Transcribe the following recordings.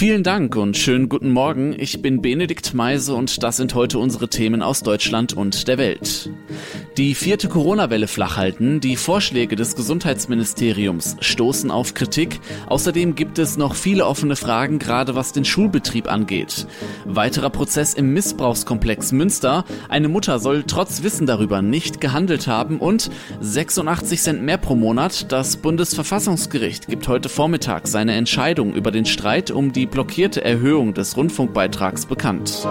Vielen Dank und schönen guten Morgen. Ich bin Benedikt Meise und das sind heute unsere Themen aus Deutschland und der Welt. Die vierte Corona-Welle flachhalten, die Vorschläge des Gesundheitsministeriums stoßen auf Kritik. Außerdem gibt es noch viele offene Fragen, gerade was den Schulbetrieb angeht. Weiterer Prozess im Missbrauchskomplex Münster. Eine Mutter soll trotz Wissen darüber nicht gehandelt haben und 86 Cent mehr pro Monat. Das Bundesverfassungsgericht gibt heute Vormittag seine Entscheidung über den Streit um die blockierte Erhöhung des Rundfunkbeitrags bekannt.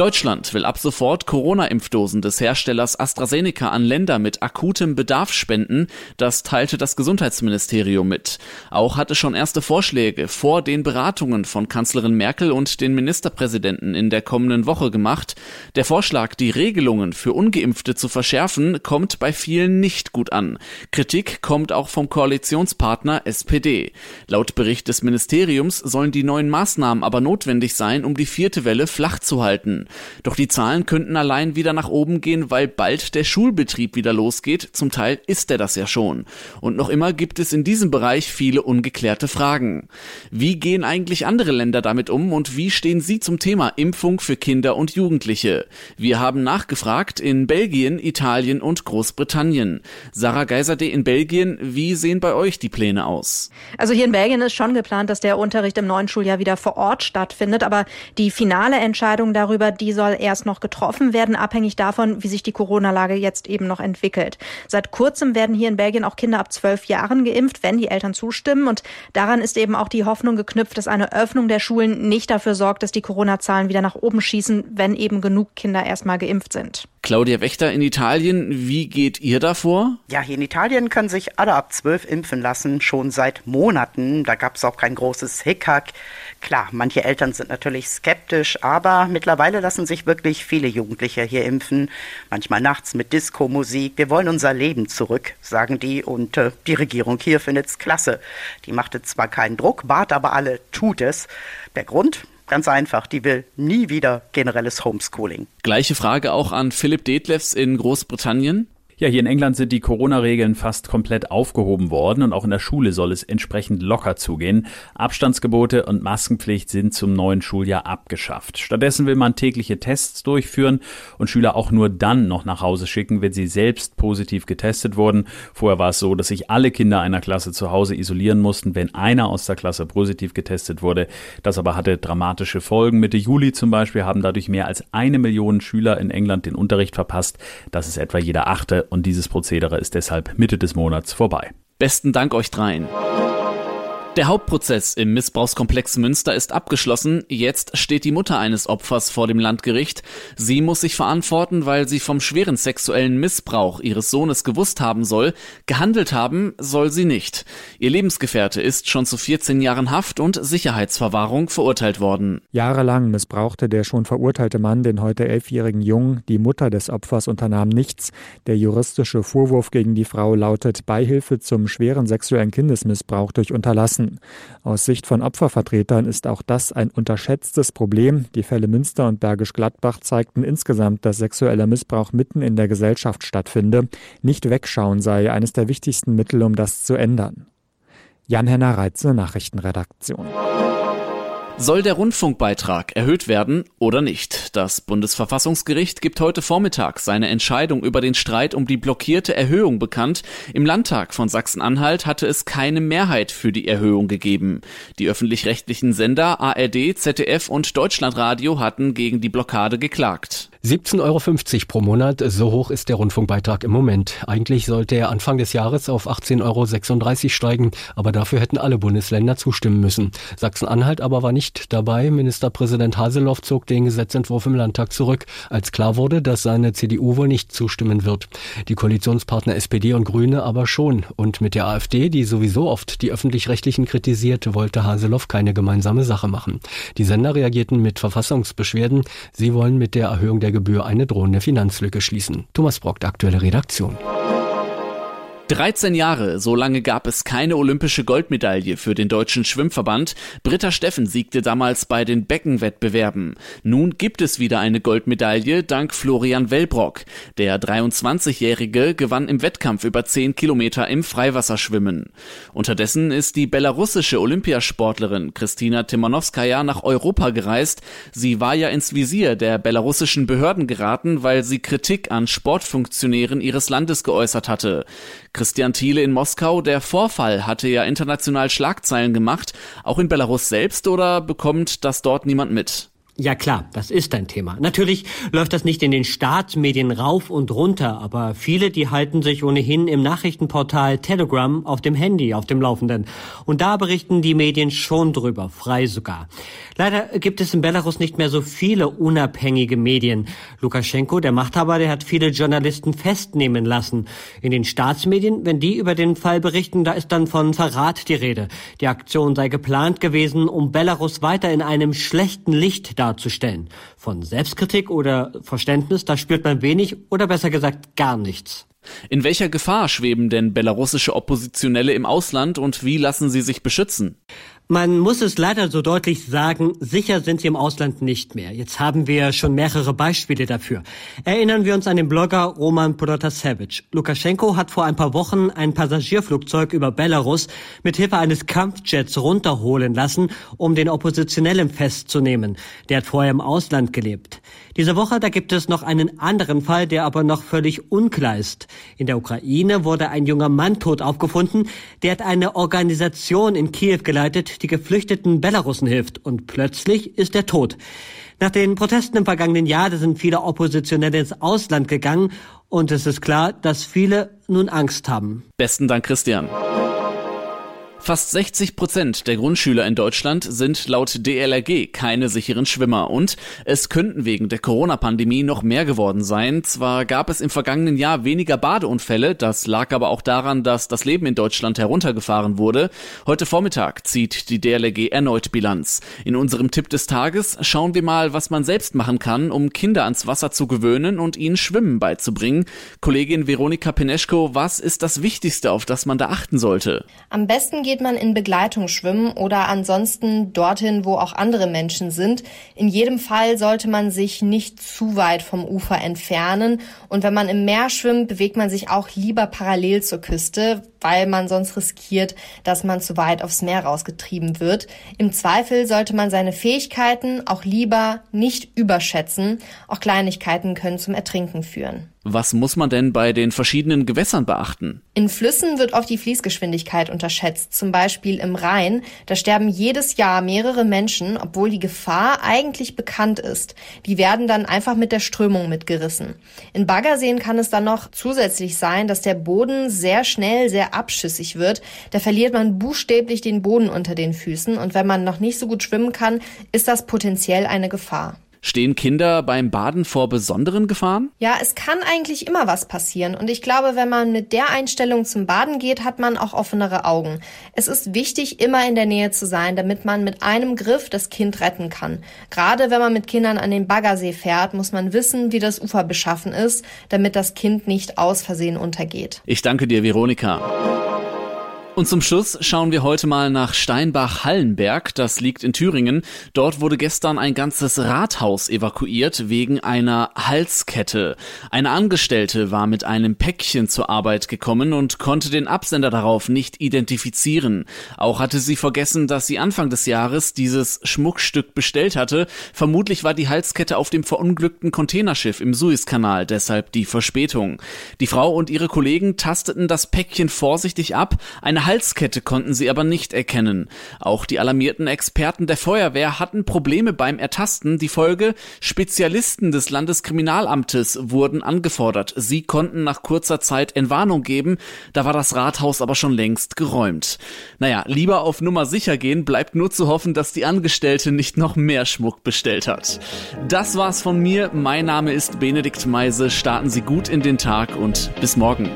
Deutschland will ab sofort Corona-Impfdosen des Herstellers AstraZeneca an Länder mit akutem Bedarf spenden. Das teilte das Gesundheitsministerium mit. Auch hatte schon erste Vorschläge vor den Beratungen von Kanzlerin Merkel und den Ministerpräsidenten in der kommenden Woche gemacht. Der Vorschlag, die Regelungen für Ungeimpfte zu verschärfen, kommt bei vielen nicht gut an. Kritik kommt auch vom Koalitionspartner SPD. Laut Bericht des Ministeriums sollen die neuen Maßnahmen aber notwendig sein, um die vierte Welle flach zu halten. Doch die Zahlen könnten allein wieder nach oben gehen, weil bald der Schulbetrieb wieder losgeht. Zum Teil ist er das ja schon. Und noch immer gibt es in diesem Bereich viele ungeklärte Fragen. Wie gehen eigentlich andere Länder damit um und wie stehen sie zum Thema Impfung für Kinder und Jugendliche? Wir haben nachgefragt in Belgien, Italien und Großbritannien. Sarah Geiserde in Belgien, wie sehen bei euch die Pläne aus? Also hier in Belgien ist schon geplant, dass der Unterricht im neuen Schuljahr wieder vor Ort stattfindet, aber die finale Entscheidung darüber, die soll erst noch getroffen werden, abhängig davon, wie sich die Corona-Lage jetzt eben noch entwickelt. Seit kurzem werden hier in Belgien auch Kinder ab zwölf Jahren geimpft, wenn die Eltern zustimmen. Und daran ist eben auch die Hoffnung geknüpft, dass eine Öffnung der Schulen nicht dafür sorgt, dass die Corona-Zahlen wieder nach oben schießen, wenn eben genug Kinder erstmal geimpft sind. Claudia Wächter in Italien, wie geht ihr davor? Ja, hier in Italien können sich alle ab zwölf impfen lassen, schon seit Monaten. Da gab es auch kein großes Hickhack. Klar, manche Eltern sind natürlich skeptisch, aber mittlerweile lassen sich wirklich viele Jugendliche hier impfen. Manchmal nachts mit Disco-Musik. Wir wollen unser Leben zurück, sagen die. Und äh, die Regierung hier findet's klasse. Die machte zwar keinen Druck, bat aber alle, tut es. Der Grund? Ganz einfach, die will nie wieder generelles Homeschooling. Gleiche Frage auch an Philipp Detlefs in Großbritannien. Ja, hier in England sind die Corona-Regeln fast komplett aufgehoben worden und auch in der Schule soll es entsprechend locker zugehen. Abstandsgebote und Maskenpflicht sind zum neuen Schuljahr abgeschafft. Stattdessen will man tägliche Tests durchführen und Schüler auch nur dann noch nach Hause schicken, wenn sie selbst positiv getestet wurden. Vorher war es so, dass sich alle Kinder einer Klasse zu Hause isolieren mussten, wenn einer aus der Klasse positiv getestet wurde. Das aber hatte dramatische Folgen. Mitte Juli zum Beispiel haben dadurch mehr als eine Million Schüler in England den Unterricht verpasst. Das ist etwa jeder achte und dieses Prozedere ist deshalb Mitte des Monats vorbei. Besten Dank euch dreien. Der Hauptprozess im Missbrauchskomplex Münster ist abgeschlossen. Jetzt steht die Mutter eines Opfers vor dem Landgericht. Sie muss sich verantworten, weil sie vom schweren sexuellen Missbrauch ihres Sohnes gewusst haben soll. Gehandelt haben soll sie nicht. Ihr Lebensgefährte ist schon zu 14 Jahren Haft und Sicherheitsverwahrung verurteilt worden. Jahrelang missbrauchte der schon verurteilte Mann den heute elfjährigen Jungen. Die Mutter des Opfers unternahm nichts. Der juristische Vorwurf gegen die Frau lautet Beihilfe zum schweren sexuellen Kindesmissbrauch durch Unterlassen lassen. Aus Sicht von Opfervertretern ist auch das ein unterschätztes Problem. Die Fälle Münster und Bergisch Gladbach zeigten insgesamt, dass sexueller Missbrauch mitten in der Gesellschaft stattfinde. Nicht wegschauen sei eines der wichtigsten Mittel, um das zu ändern. Jan-Henner Reitze, Nachrichtenredaktion. Soll der Rundfunkbeitrag erhöht werden oder nicht? Das Bundesverfassungsgericht gibt heute Vormittag seine Entscheidung über den Streit um die blockierte Erhöhung bekannt. Im Landtag von Sachsen-Anhalt hatte es keine Mehrheit für die Erhöhung gegeben. Die öffentlich-rechtlichen Sender ARD, ZDF und Deutschlandradio hatten gegen die Blockade geklagt. 17,50 Euro pro Monat, so hoch ist der Rundfunkbeitrag im Moment. Eigentlich sollte er Anfang des Jahres auf 18,36 Euro steigen, aber dafür hätten alle Bundesländer zustimmen müssen. Sachsen-Anhalt aber war nicht dabei. Ministerpräsident Haseloff zog den Gesetzentwurf im Landtag zurück, als klar wurde, dass seine CDU wohl nicht zustimmen wird. Die Koalitionspartner SPD und Grüne aber schon. Und mit der AfD, die sowieso oft die Öffentlich-Rechtlichen kritisiert, wollte Haseloff keine gemeinsame Sache machen. Die Sender reagierten mit Verfassungsbeschwerden. Sie wollen mit der Erhöhung der Gebühr eine drohende Finanzlücke schließen. Thomas Brock, aktuelle Redaktion. 13 Jahre, so lange gab es keine olympische Goldmedaille für den deutschen Schwimmverband. Britta Steffen siegte damals bei den Beckenwettbewerben. Nun gibt es wieder eine Goldmedaille dank Florian Wellbrock. Der 23-Jährige gewann im Wettkampf über 10 Kilometer im Freiwasserschwimmen. Unterdessen ist die belarussische Olympiasportlerin Kristina Timanowskaja nach Europa gereist. Sie war ja ins Visier der belarussischen Behörden geraten, weil sie Kritik an Sportfunktionären ihres Landes geäußert hatte. Christian Thiele in Moskau, der Vorfall hatte ja international Schlagzeilen gemacht, auch in Belarus selbst oder bekommt das dort niemand mit? Ja klar, das ist ein Thema. Natürlich läuft das nicht in den Staatsmedien rauf und runter, aber viele, die halten sich ohnehin im Nachrichtenportal Telegram auf dem Handy auf dem Laufenden. Und da berichten die Medien schon drüber, frei sogar. Leider gibt es in Belarus nicht mehr so viele unabhängige Medien. Lukaschenko, der Machthaber, der hat viele Journalisten festnehmen lassen. In den Staatsmedien, wenn die über den Fall berichten, da ist dann von Verrat die Rede. Die Aktion sei geplant gewesen, um Belarus weiter in einem schlechten Licht darzustellen. Von Selbstkritik oder Verständnis, da spürt man wenig oder besser gesagt gar nichts. In welcher Gefahr schweben denn belarussische Oppositionelle im Ausland und wie lassen sie sich beschützen? Man muss es leider so deutlich sagen, sicher sind sie im Ausland nicht mehr. Jetzt haben wir schon mehrere Beispiele dafür. Erinnern wir uns an den Blogger Roman Protasevich. Lukaschenko hat vor ein paar Wochen ein Passagierflugzeug über Belarus mit Hilfe eines Kampfjets runterholen lassen, um den Oppositionellen festzunehmen. Der hat vorher im Ausland gelebt. Diese Woche, da gibt es noch einen anderen Fall, der aber noch völlig unklar ist. In der Ukraine wurde ein junger Mann tot aufgefunden. Der hat eine Organisation in Kiew geleitet, die geflüchteten Belarussen hilft und plötzlich ist er tot. Nach den Protesten im vergangenen Jahr sind viele Oppositionelle ins Ausland gegangen und es ist klar, dass viele nun Angst haben. Besten Dank, Christian. Fast 60 Prozent der Grundschüler in Deutschland sind laut DLRG keine sicheren Schwimmer und es könnten wegen der Corona-Pandemie noch mehr geworden sein. Zwar gab es im vergangenen Jahr weniger Badeunfälle, das lag aber auch daran, dass das Leben in Deutschland heruntergefahren wurde. Heute Vormittag zieht die DLRG erneut Bilanz. In unserem Tipp des Tages schauen wir mal, was man selbst machen kann, um Kinder ans Wasser zu gewöhnen und ihnen Schwimmen beizubringen. Kollegin Veronika Peneschko, was ist das Wichtigste, auf das man da achten sollte? Am besten geht man in Begleitung schwimmen oder ansonsten dorthin, wo auch andere Menschen sind. In jedem Fall sollte man sich nicht zu weit vom Ufer entfernen. Und wenn man im Meer schwimmt, bewegt man sich auch lieber parallel zur Küste, weil man sonst riskiert, dass man zu weit aufs Meer rausgetrieben wird. Im Zweifel sollte man seine Fähigkeiten auch lieber nicht überschätzen. Auch Kleinigkeiten können zum Ertrinken führen. Was muss man denn bei den verschiedenen Gewässern beachten? In Flüssen wird oft die Fließgeschwindigkeit unterschätzt, zum Beispiel im Rhein. Da sterben jedes Jahr mehrere Menschen, obwohl die Gefahr eigentlich bekannt ist. Die werden dann einfach mit der Strömung mitgerissen. In Baggerseen kann es dann noch zusätzlich sein, dass der Boden sehr schnell sehr abschüssig wird. Da verliert man buchstäblich den Boden unter den Füßen und wenn man noch nicht so gut schwimmen kann, ist das potenziell eine Gefahr. Stehen Kinder beim Baden vor besonderen Gefahren? Ja, es kann eigentlich immer was passieren. Und ich glaube, wenn man mit der Einstellung zum Baden geht, hat man auch offenere Augen. Es ist wichtig, immer in der Nähe zu sein, damit man mit einem Griff das Kind retten kann. Gerade wenn man mit Kindern an den Baggersee fährt, muss man wissen, wie das Ufer beschaffen ist, damit das Kind nicht aus Versehen untergeht. Ich danke dir, Veronika. Und zum Schluss schauen wir heute mal nach Steinbach-Hallenberg. Das liegt in Thüringen. Dort wurde gestern ein ganzes Rathaus evakuiert wegen einer Halskette. Eine Angestellte war mit einem Päckchen zur Arbeit gekommen und konnte den Absender darauf nicht identifizieren. Auch hatte sie vergessen, dass sie Anfang des Jahres dieses Schmuckstück bestellt hatte. Vermutlich war die Halskette auf dem verunglückten Containerschiff im Suezkanal, deshalb die Verspätung. Die Frau und ihre Kollegen tasteten das Päckchen vorsichtig ab. Eine eine Halskette konnten sie aber nicht erkennen. Auch die alarmierten Experten der Feuerwehr hatten Probleme beim Ertasten. Die Folge Spezialisten des Landeskriminalamtes wurden angefordert. Sie konnten nach kurzer Zeit Entwarnung geben. Da war das Rathaus aber schon längst geräumt. Naja, lieber auf Nummer sicher gehen, bleibt nur zu hoffen, dass die Angestellte nicht noch mehr Schmuck bestellt hat. Das war's von mir. Mein Name ist Benedikt Meise. Starten Sie gut in den Tag und bis morgen.